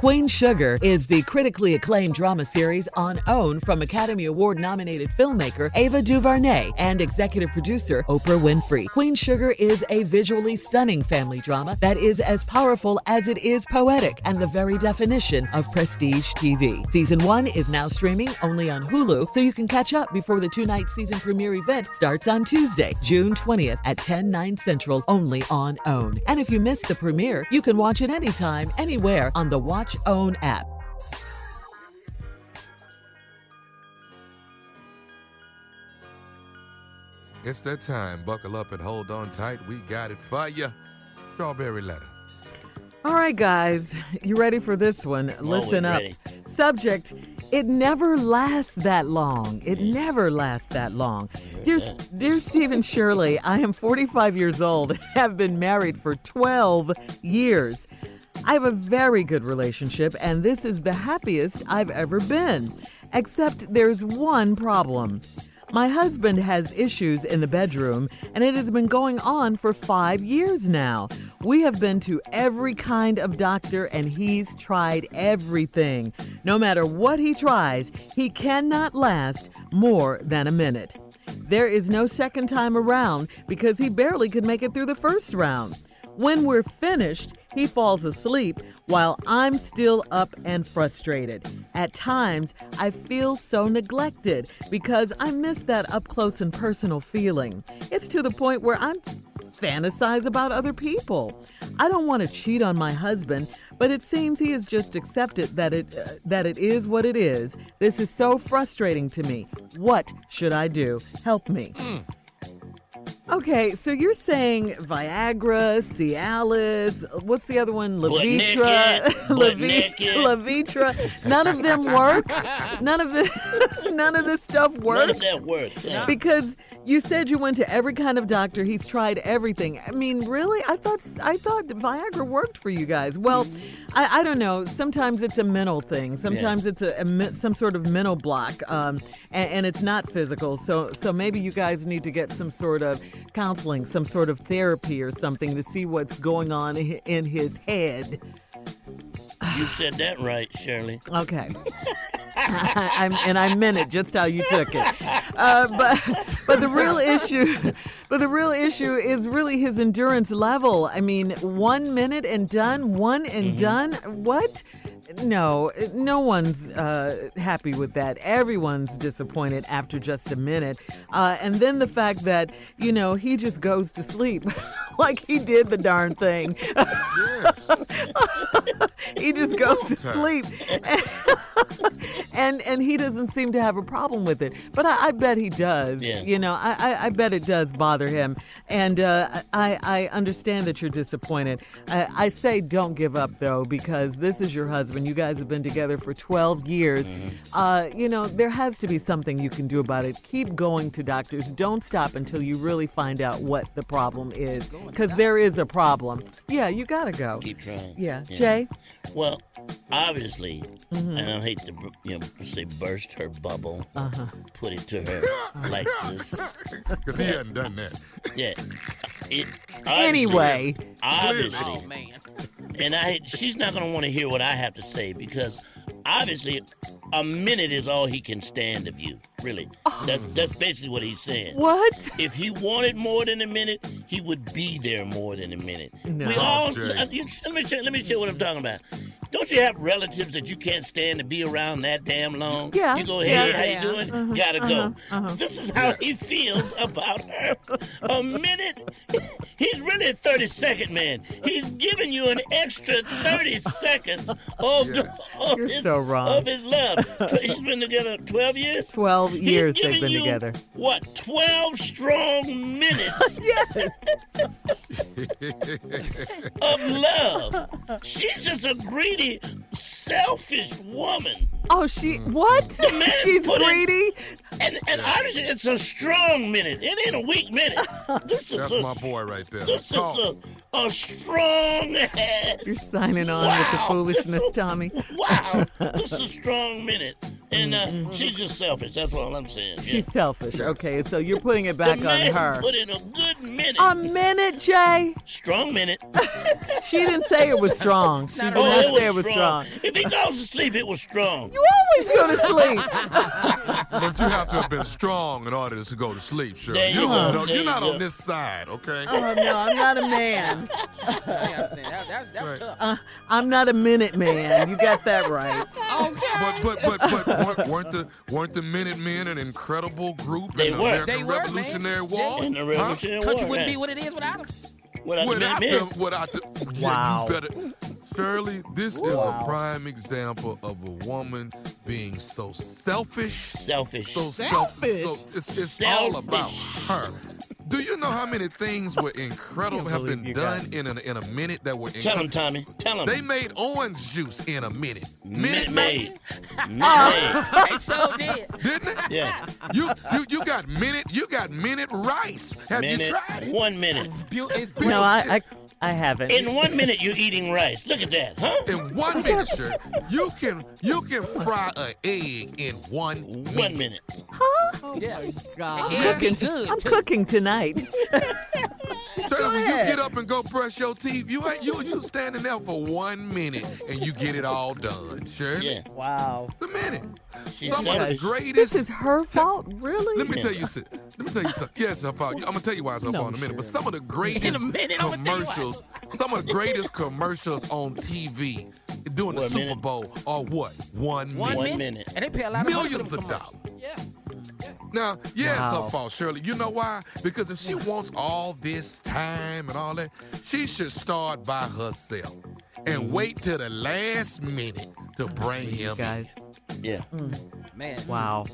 Queen Sugar is the critically acclaimed drama series on OWN from Academy Award nominated filmmaker Ava DuVernay and executive producer Oprah Winfrey. Queen Sugar is a visually stunning family drama that is as powerful as it is poetic and the very definition of prestige TV. Season 1 is now streaming only on Hulu, so you can catch up before the two-night season premiere event starts on Tuesday, June 20th at 10, 9 central only on OWN. And if you missed the premiere, you can watch it anytime, anywhere on the Watch OWN app. It's that time. Buckle up and hold on tight. We got it for you. Strawberry letter. All right, guys, you ready for this one? Listen up. ready. Subject It never lasts that long. It never lasts that long. Dear, dear Stephen Shirley, I am 45 years old, have been married for 12 years. I have a very good relationship, and this is the happiest I've ever been. Except there's one problem. My husband has issues in the bedroom, and it has been going on for five years now. We have been to every kind of doctor, and he's tried everything. No matter what he tries, he cannot last more than a minute. There is no second time around because he barely could make it through the first round. When we're finished, he falls asleep while I'm still up and frustrated. At times, I feel so neglected because I miss that up close and personal feeling. It's to the point where I'm fantasize about other people. I don't want to cheat on my husband, but it seems he has just accepted that it uh, that it is what it is. This is so frustrating to me. What should I do? Help me. Okay, so you're saying Viagra, Cialis, what's the other one? But Levitra, Levi- Levitra. None of them work. None of the none of this stuff works None of that works. huh? because You said you went to every kind of doctor. He's tried everything. I mean, really? I thought I thought Viagra worked for you guys. Well, I, I don't know. Sometimes it's a mental thing. Sometimes it's a, a some sort of mental block, um, and, and it's not physical. So so maybe you guys need to get some sort of counseling, some sort of therapy or something to see what's going on in his head. You said that right, Shirley. Okay. I'm, and I meant it just how you took it. Uh, but but the real issue, but the real issue is really his endurance level. I mean, one minute and done, one and done. What? No, no one's uh, happy with that. Everyone's disappointed after just a minute. Uh, and then the fact that, you know, he just goes to sleep like he did the darn thing. he just goes to sleep. and and he doesn't seem to have a problem with it. But I, I bet he does. Yeah. You know, I, I, I bet it does bother him. And uh, I, I understand that you're disappointed. I, I say don't give up, though, because this is your husband. You guys have been together for 12 years. Uh, you know, there has to be something you can do about it. Keep going to doctors. Don't stop until you really find out what the problem is. Because there is a problem. Yeah, you got to go. Keep trying. Yeah. Jay? Well, obviously, and I hate to you know say burst her bubble, Uh-huh. put it to her like this. Because he hadn't done that. Yeah. It, obviously- Anyway. obviously, Oh man. and I she's not gonna want to hear what I have to say because obviously a minute is all he can stand of you. Really, that's that's basically what he's saying. What? If he wanted more than a minute, he would be there more than a minute. No. We all Jay. uh, let me tell, let me tell you what I'm talking about. Don't you have relatives that you can't stand to be around that damn long? Yeah, You go, yeah. hey, how Yeah. you doing? Uh-huh, Gotta go. uh-huh. This is how he feels about her. A minute. He's really a 30 second man. He's giving you an extra 30 seconds of, Yes. of, You're his, so wrong. of his love. He's been together 12 years? 12 He's years they've been you, together. What, 12 strong minutes Yes. of love? She's just a greedy, selfish woman. Oh, she what? She's put in- greedy. And and obviously it's a strong minute. It ain't a weak minute. This is That's a, my boy right there. this is a, a strong ass. You're signing on with the foolishness, this is- Tommy. Wow, this is a strong minute. And uh, she's just selfish. That's all I'm saying. Yeah. She's selfish. Okay, so you're putting it back the on her. put in a good minute. A minute, Jay. strong minute. She didn't say it was strong. She did not not Oh, say it was strong. If he goes to sleep, it was strong. You always go to sleep. But you have to have been strong in order to go to sleep, sure. There you, you go. No, you're you not go. on this side, okay? Oh no, I'm not a man. I understand. That, that's, that Right. tough. Uh, I'm not a minute man. You got that right. But but but but weren't, weren't the weren't the Minutemen an incredible group They in the were. American They were. Revolutionary Yeah. War? In the Huh? Revolutionary Country wouldn't be what it is without him. Without the Minutemen. them, without the, yeah, Wow. you better. Shirley, this is a prime example of a woman being so selfish, Selfish. so selfish. So it's, it's all about her. Do you know how many things were incredible have been done in a, in a minute that were incredible? Tell him, incredible? Tommy. Tell him. They made orange juice in a minute. Minute Minute Maid. Maid, Minute oh, They sure did. didn't it? Yeah. You you you got minute you got minute rice. Have minute. you tried it? One minute. No, I I, I haven't. In one minute, you're eating rice. Look at that, huh? In one minute, sure. You can you can fry an egg in one One minute. Huh? Yeah. I'm It's cooking. good, I'm cooking tonight. Straight up, when you get up and go brush your teeth, you ain't you you standing there for one minute and you get it all done. Sure. Yeah. Wow. The minute. She's Some of the greatest. This is her fault, really? Let me tell you something. Let me tell you something. Yes, her fault. I'm gonna tell you why it's her No, fault in a minute. But some of the greatest minute, I'ma tell you why. commercials, some of the greatest commercials on TV during the Super minute. Bowl are what? One, One, minute. One minute. minute. And they pay a lot of money Millions of dollars. Yeah. Now, yeah, it's her fault, Shirley. You know why? Because if she wants all this time and all that, she should start by herself and mm-hmm. wait till the last minute to bring him. in. Guys. Yeah. Mm. Man. Wow.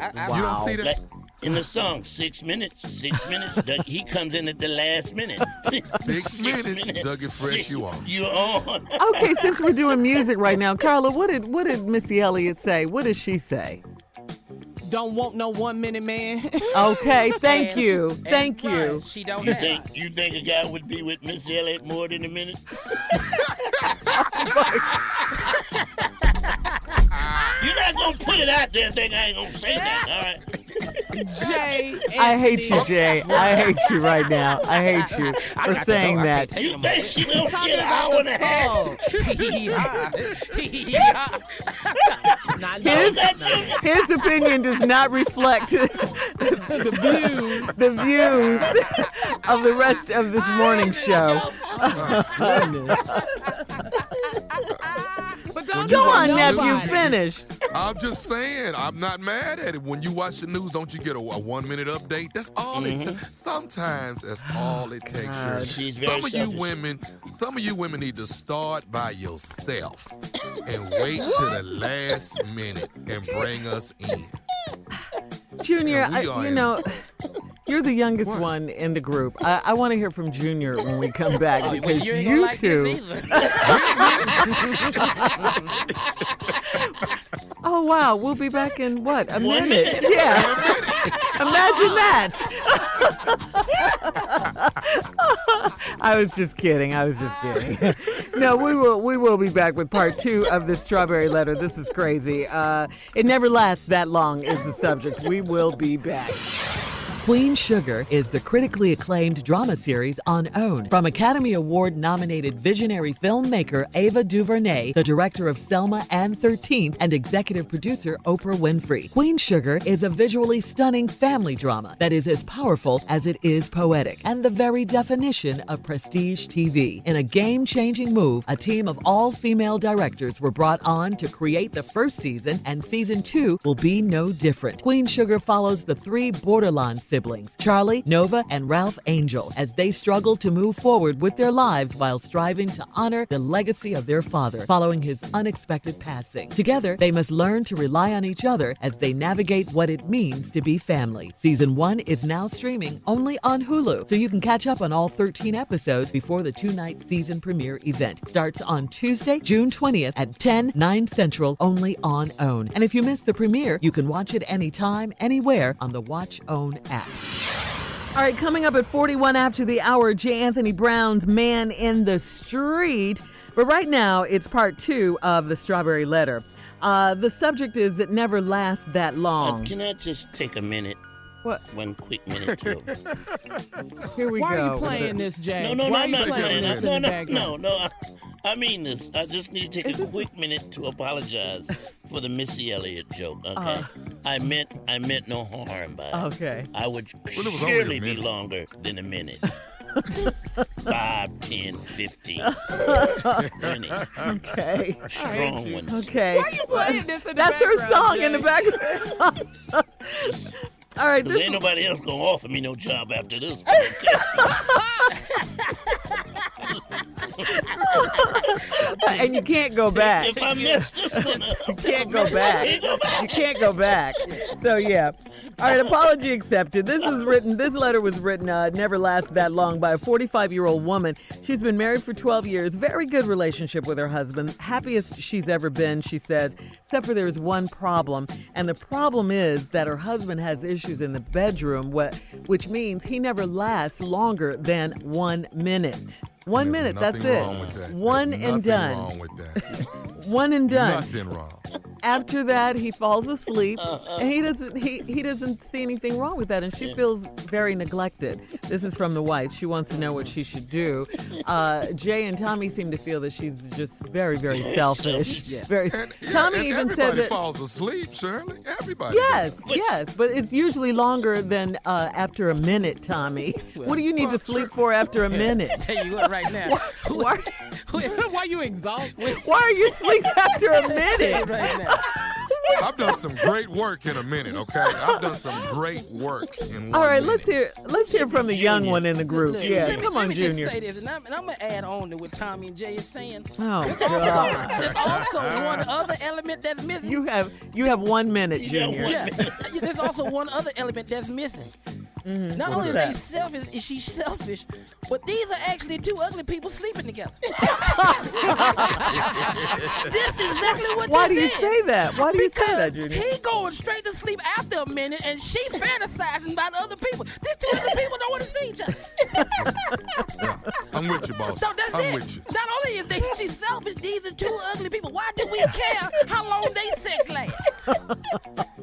I, I, You don't see that? Like in the song, six minutes, six minutes. Doug- he comes in at the last minute. Six minutes, Dougie Fresh, Six- you on. You on. Okay, since we're doing music right now, Carla, what did what did Missy Elliott say? What did she say? Don't want no one minute man. Okay, thank And- you. and Thank right, you. She don't You have. think you think a guy would be with Miss Elliott more than a minute? You're not gonna put it out there and think I ain't gonna say that, all right? Jay. I hate you, Jay. I hate you right now. I hate you for saying that. You think she gonna get an hour and a half? song. Hee-hee-ha. Hee-hee-ha. Nah, no, His, his opinion does not reflect the views, the views of the rest of this morning show. But don't Go on, nephew. Finish. I'm just saying, I'm not mad at it. When you watch the news, don't you get a, a one minute update? That's all it mm-hmm. takes. Sometimes that's all it takes. Shirley. She's very some of you women, some of you women need to start by yourself and wait to the last minute and bring us in. Junior, I, you in- know, you're the youngest What? one in the group. I, I want to hear from Junior when we come back Oh, well, because you ain't gonna like two. Oh wow, we'll be back in what? A minute. minute. Yeah. Imagine that. I was just kidding. I was just kidding. no, we will we will be back with part two of this strawberry letter. This is crazy. Uh, it never lasts that long is the subject. We will be back. Queen Sugar is the critically acclaimed drama series on OWN. From Academy Award nominated visionary filmmaker Ava DuVernay, the director of Selma and 13th, and executive producer Oprah Winfrey. Queen Sugar is a visually stunning family drama that is as powerful as it is poetic, and the very definition of prestige TV. In a game changing move, a team of all female directors were brought on to create the first season, and season two will be no different. Queen Sugar follows the three Bordelon siblings, Charlie, Nova, and Ralph Angel, as they struggle to move forward with their lives while striving to honor the legacy of their father following his unexpected passing. Together, they must learn to rely on each other as they navigate what it means to be family. Season one is now streaming only on Hulu, so you can catch up on all 13 episodes before the two night season premiere event. Starts on Tuesday, June 20th at 10, 9 Central, only on OWN. And if you miss the premiere, you can watch it anytime, anywhere on the Watch OWN app. All right, coming up at 41 after the hour, J. Anthony Brown's Man in the Street. But right now, it's part two of the Strawberry Letter. Uh, the subject is It Never Lasts That Uh, Long. can I just take a minute? What? One quick minute to. Here we Why go. Why are you playing this, Jay? No, no, no, Why I'm not playing playing. this No, in the no, background? no, no. I, I mean this. I just need to take a quick minute to apologize for the Missy Elliott joke. Okay, Uh. I meant I meant no harm by it. Okay. I would it was only a surely be longer than a minute. Five, ten, fifteen. minute. Okay. Strong ones. Okay. Why are you playing this in the That's her song Jay? in the background. All right. Cause This ain't nobody else gonna offer me no job after this. and you can't go back. if I mess this one You can't go back. can't go back. You can't go back. So yeah. All right, apology accepted. This was written. This letter was written. Uh, never lasts that long by a 45-year-old woman. She's been married for 12 years. Very good relationship with her husband. Happiest she's ever been. She says, except for there's one problem, and the problem is that her husband has issues in the bedroom, what, which means he never lasts longer than one minute. One minute. That's it. that. One There's and done. wrong with that. One and done Nothing wrong. After that he falls asleep Uh-huh. and he doesn't he, he doesn't see anything wrong with that and she feels very neglected this is from the wife she wants to know what she should do uh, jay and tommy seem to feel that she's just very very selfish very And, yeah, tommy and even said that falls asleep, Shirley. Everybody. yes does. yes but it's usually longer than uh, after a minute tommy what do you need to well, sleep for after a minute Tell you what, right now. why, Why are you exhausted? why are you asleep after a minute right now. I've done some great work in a minute, okay? I've done some great work in one all right minute. let's hear let's hear from the young one in the group Look, yeah let me, come let on me junior Just say this, and I'm, and I'm gonna add on to what Tommy and Jay is saying. Oh There's God! also, there's also one other element that's missing. You have you have one minute, You got Junior. one yeah, there's also one other element that's missing. Mm-hmm. Not only are that? they selfish, is she selfish, but these are actually two ugly people sleeping together. That's exactly what Why do you is. say that? Why do you say that, Junior? he going straight to sleep after a minute, and she fantasizing about other people. These two other people don't want to see each other. I'm with you, boss. So that's I'm it. with you. Not only is they she selfish, these are two ugly people. Why do we care how long they sex lasts?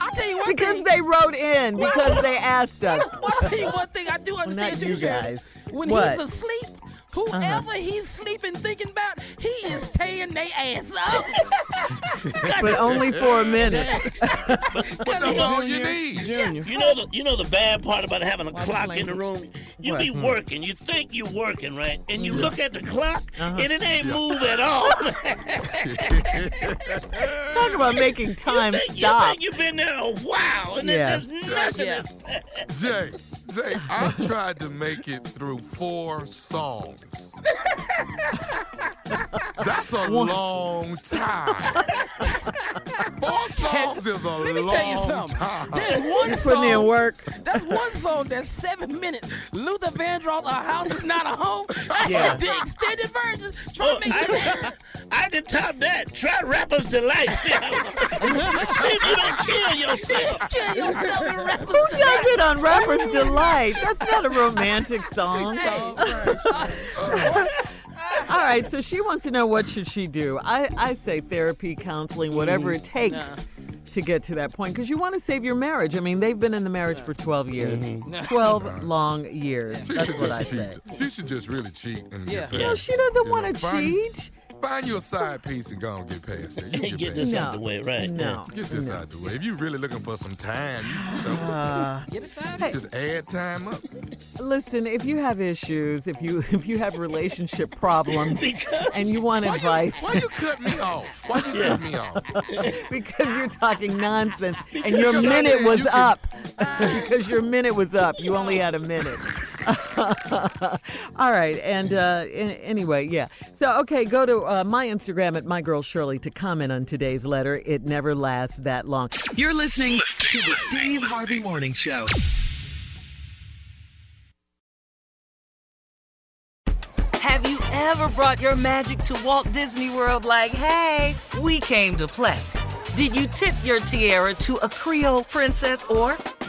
I'll tell you one Because thing. they wrote in, because they asked us. I'll tell you one thing I do not understand you you, guys. When What? he's asleep, uh-huh. whoever he's sleeping thinking about, he is tearing their ass up. But only for a minute. That's all you need. Junior. You know the you know the bad part about having a Watch clock in the room. You be hmm. working, you think you're working, right? And you look at the clock, uh-huh. and it ain't move at all. Talk about making time you think, stop. You think you've been there a while, and Yeah. then there's nothing. Yeah. Jay, Jay, I tried to make it through four songs. That's a long time. Four songs is a Let me long tell you something. time. There's one You're putting in work. That's one song that's seven minutes. Luther Vandross, "A House Is Not a Home." Yeah. the extended version. Try Oh, to make sure. I, I can top that. Try Rapper's Delight. See, how- see if you don't kill yourself. Kill yourself and rap. Who does it on Rapper's Delight? That's not a romantic song. All right, so she wants to know what should she do. I, I say therapy, counseling, whatever it mm-hmm. takes to get to that point because you want to save your marriage. I mean, they've been in the marriage for 12 years. Mm-hmm. 12 long years. She That's should what I just say. cheat. She should just really cheat and Yeah. get past No, she doesn't want to find- cheat. Find you a side piece and go and get past it. You can Get get this past No. out the way, right? No. Get this out the way. If you're really looking for some time, you, you know, Uh, Get aside. Hey. just add time up. listen, if you have issues, if you if you have relationship problems, and you want Why advice you, why you cut me off? Why you cut me off? because you're talking nonsense and your minute was you can- up, because your minute was up, you only had a minute. All right, and uh, an- anyway, yeah. So okay, go to uh, my Instagram at my girl Shirley to comment on today's letter. It never lasts that long. You're listening to the Steve Harvey Morning Show. Have you ever brought your magic to Walt Disney World like, hey, we came to play? Did you tip your tiara to a Creole princess or